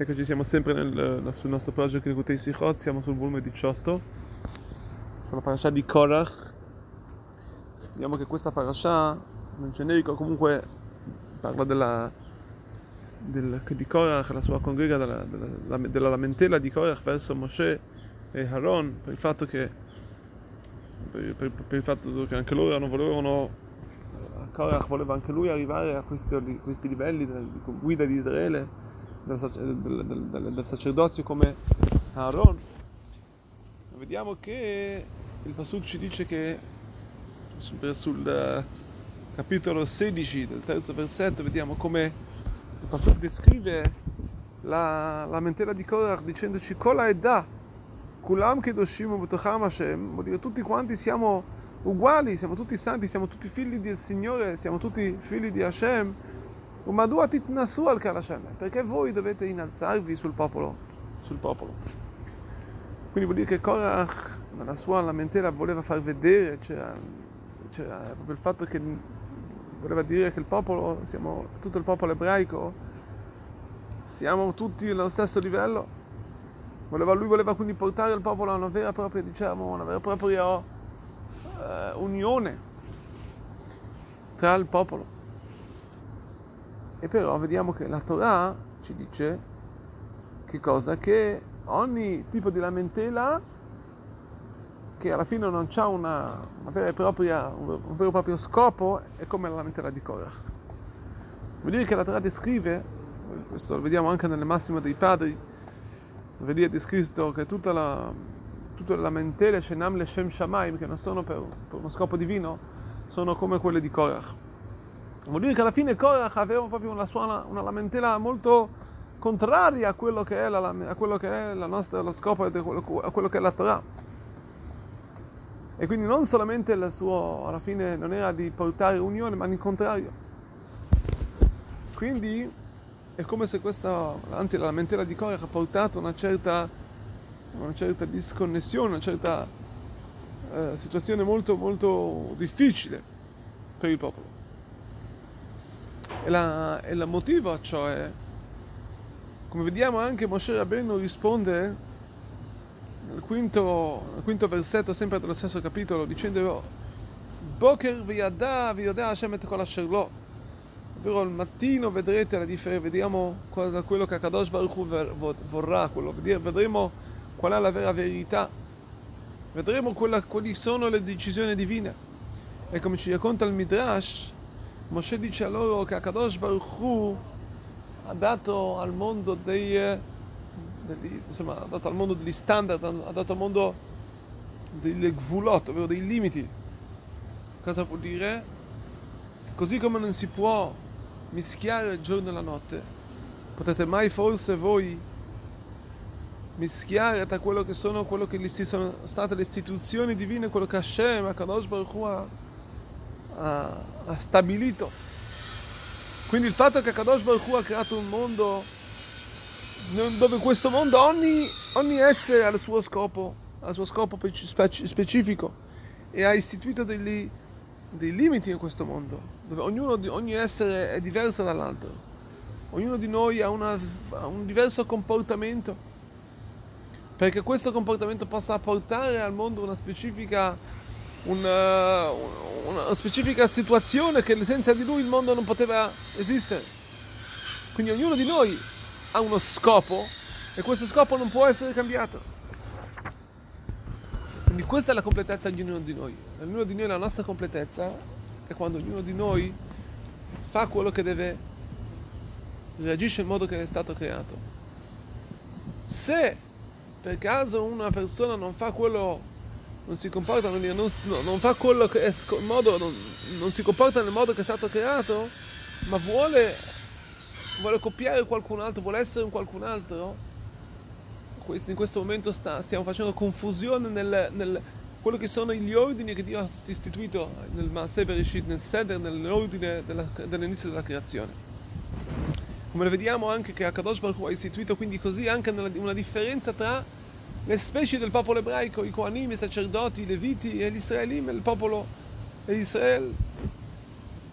Eccoci, siamo sempre nel, sul nostro progetto Kirkutei Sichot, siamo sul volume 18, sulla parasha di Korach. Vediamo che questa parasha, nel generico, comunque parla della, del, di Korach, la sua congrega, della, della, della, lamentela di Korach verso Moshe e Aaron, per il fatto che, per, per, per il fatto che anche loro non volevano, Korach voleva anche lui arrivare a questi, questi livelli di guida di Israele del, del, del, sacerdozio come Aaron, vediamo che il Pasuk ci dice che sul, sul eh, capitolo 16 del terzo versetto vediamo come il Pasuk descrive la lamentela di Korach dicendoci Kola e da Kulam Kedoshim Butocham Hashem. Vuol dire tutti quanti siamo uguali, siamo tutti santi, siamo tutti figli del Signore, siamo tutti figli di Hashem Umadua titnasu al Hashem, perché voi dovete innalzarvi sul popolo, sul popolo. Quindi vuol dire che Korach, nella sua lamentela, voleva far vedere, c'era, c'era proprio il fatto che voleva dire che il popolo, siamo, tutto il popolo ebraico, siamo tutti allo stesso livello. Voleva, lui voleva quindi portare il popolo a una vera e propria, diciamo, una vera e propria uh, unione tra il popolo. E però vediamo che la Torah ci dice che cosa? Che ogni tipo di lamentela che alla fine non ha una, una vera propria, un vero e proprio scopo è come la lamentela di Korach. Vuol dire che la Torah descrive, questo lo vediamo anche nelle massime dei padri, dove lì è descritto che tutta la, tutte le lamentele Shenam le Shem Shamaim, che non sono per, per uno scopo divino, sono come quelle di Korach. Vuol dire che alla fine Korach aveva proprio una, sua, una lamentela molto contraria a quello che è, la, a quello che è la nostra, lo scopo, a quello che è la Torah. E quindi non solamente il suo, alla fine non era di portare unione, ma il contrario. Quindi è come se questa, anzi la lamentela di Korach ha portato una certa, una certa disconnessione, una certa eh, situazione molto molto difficile per il popolo. E, la, e il motivo a ciò è, come vediamo anche Moshe Rabbeinu risponde nel quinto, nel quinto versetto sempre dello stesso capitolo dicendo Boker viyada viyada Hashem et kol asher lo ovvero al mattino vedrete la differenza vediamo da quello che Akadosh Baruch Hu vorrà quello, vedremo qual è la vera verità. Vedremo quella, quali sono le decisioni divine. E come ci racconta il Midrash Moshe dice a loro che Akadosh Baruch Hu ha dato al mondo dei, degli, insomma, ha dato al mondo degli standard, ha dato al mondo delle gvulot, ovvero dei limiti. Cosa vuol dire? Così come non si può mischiare il giorno e la notte, potete mai forse voi mischiare tra quello che sono, quello che sono state le istituzioni divine, quello che Hashem, Akadosh Baruch Hu ha ha, ha stabilito. Quindi il fatto che Kadosh Baruch ha creato un mondo dove questo mondo ogni, ogni essere ha il suo scopo, ha il suo scopo specifico e ha istituito degli, dei limiti in questo mondo, dove ognuno, ogni essere è diverso dall'altro, ognuno di noi ha, una, ha un diverso comportamento, perché questo comportamento possa portare al mondo una specifica una, una specifica situazione che senza di lui il mondo non poteva esistere. Quindi ognuno di noi ha uno scopo e questo scopo non può essere cambiato. Quindi questa è la completezza di ognuno di noi. Ognuno di noi, la nostra completezza è quando ognuno di noi fa quello che deve, reagisce in modo che è stato creato. Se per caso una persona non fa quello non si comporta, non, non, non fa quello che è modo, non, non, si comporta nel modo che è stato creato, ma vuole, vuole copiare qualcun altro, vuole essere un qualcun altro, in questo momento sta, stiamo facendo confusione nel, nel quello che sono gli ordini che Dio ha istituito nel Maaseh Bereshit, nel Seder, nell'ordine della, dell'inizio della creazione. Come vediamo anche che Akadosh Baruch ha istituito quindi così anche una differenza tra le specie del popolo ebraico, i Kohanim, i sacerdoti, i Leviti e gli Israelim, il popolo di Israele.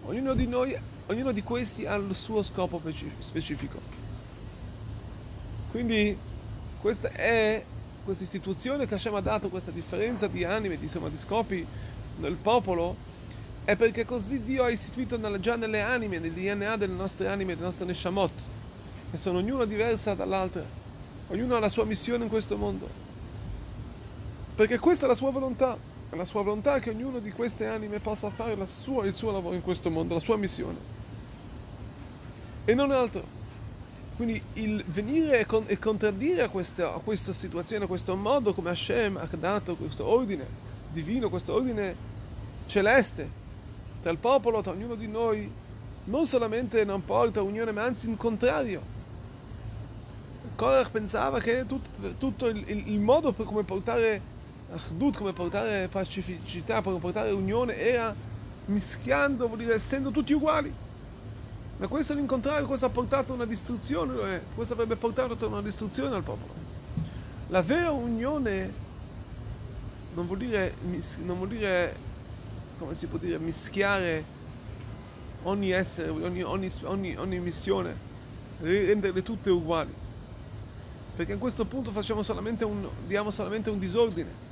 Ognuno di noi, ognuno di questi ha il suo scopo specifico. Quindi questa è questa istituzione che Hashem ha dato, questa differenza di anime, di, insomma, di scopi nel popolo, è perché così Dio ha istituito già nelle anime, nel DNA delle nostre anime, delle nostre Neshamot, che sono ognuna diversa dall'altra, ognuno ha la sua missione in questo mondo. Perché questa è la sua volontà, è la sua volontà che ognuno di queste anime possa fare sua, il suo lavoro in questo mondo, la sua missione. E non altro. Quindi il venire e, contraddire a questa, a questa situazione, a questo modo come Hashem ha dato questo ordine divino, questo ordine celeste tra il popolo, tra ognuno di noi, non solamente non porta unione, ma anzi in contrario. Korach pensava che tutto, tutto il, il, il, modo per come portare Achdut, come portare pacificità, come portare unione, era mischiando, vuol dire essendo tutti uguali. Ma questo all'incontrario, questo ha portato una distruzione, eh, questo avrebbe portato una distruzione al popolo. La vera unione non vuol dire, non vuol dire come si può dire, mischiare ogni essere, ogni, ogni, ogni, ogni missione, renderle tutte uguali. Perché a questo punto solamente un, diamo solamente un disordine.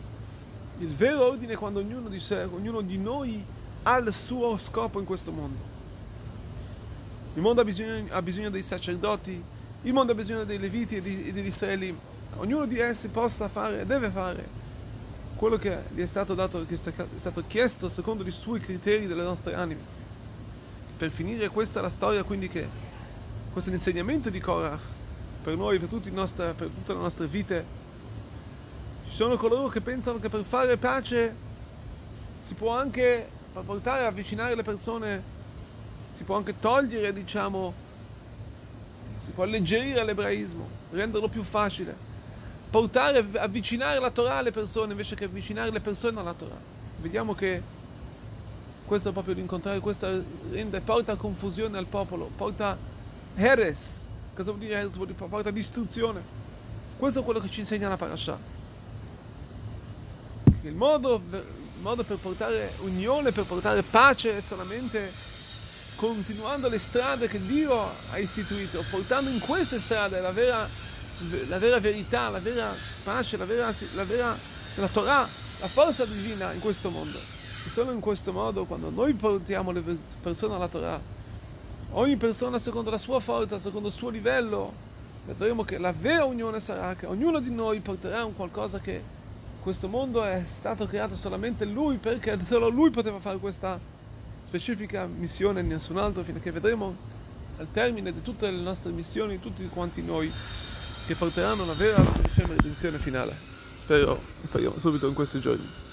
Il vero ordine è quando ognuno di, sé, ognuno di noi ha il suo scopo in questo mondo. Il mondo ha bisogno, ha bisogno dei sacerdoti, il mondo ha bisogno dei leviti e, di, e degli israeli. Ognuno di essi possa fare, deve fare quello che gli è stato, dato, che è stato chiesto secondo i suoi criteri delle nostre anime. Per finire questa è la storia quindi che questo è l'insegnamento di Korach per noi, per, nostre, per tutte le nostre vite. Ci sono coloro che pensano che per fare pace si può anche portare, avvicinare le persone si può anche togliere, diciamo, si può alleggerire l'ebraismo, renderlo più facile, portare, avvicinare la Torah alle persone invece che avvicinare le persone alla Torah. Vediamo che questo è proprio l'incontrare, questo rende, porta confusione al popolo, porta heres. Cosa vuol dire heres? Porta distruzione. Questo è quello che ci insegna la parasha. Il modo, il modo per portare unione, per portare pace è solamente continuando le strade che Dio ha istituito, portando in queste strade la vera, la vera verità, la vera pace, la vera, la vera la Torah, la forza divina in questo mondo. E solo in questo modo, quando noi portiamo le persone alla Torah, ogni persona secondo la sua forza, secondo il suo livello, vedremo che la vera unione sarà che ognuno di noi porterà un qualcosa che questo mondo è stato creato solamente lui perché solo lui poteva fare questa specifica missione nessun altro che vedremo al termine di tutte le nostre missioni tutti quanti noi che porteranno una vera redenzione finale. Spero speriamo subito in questi giorni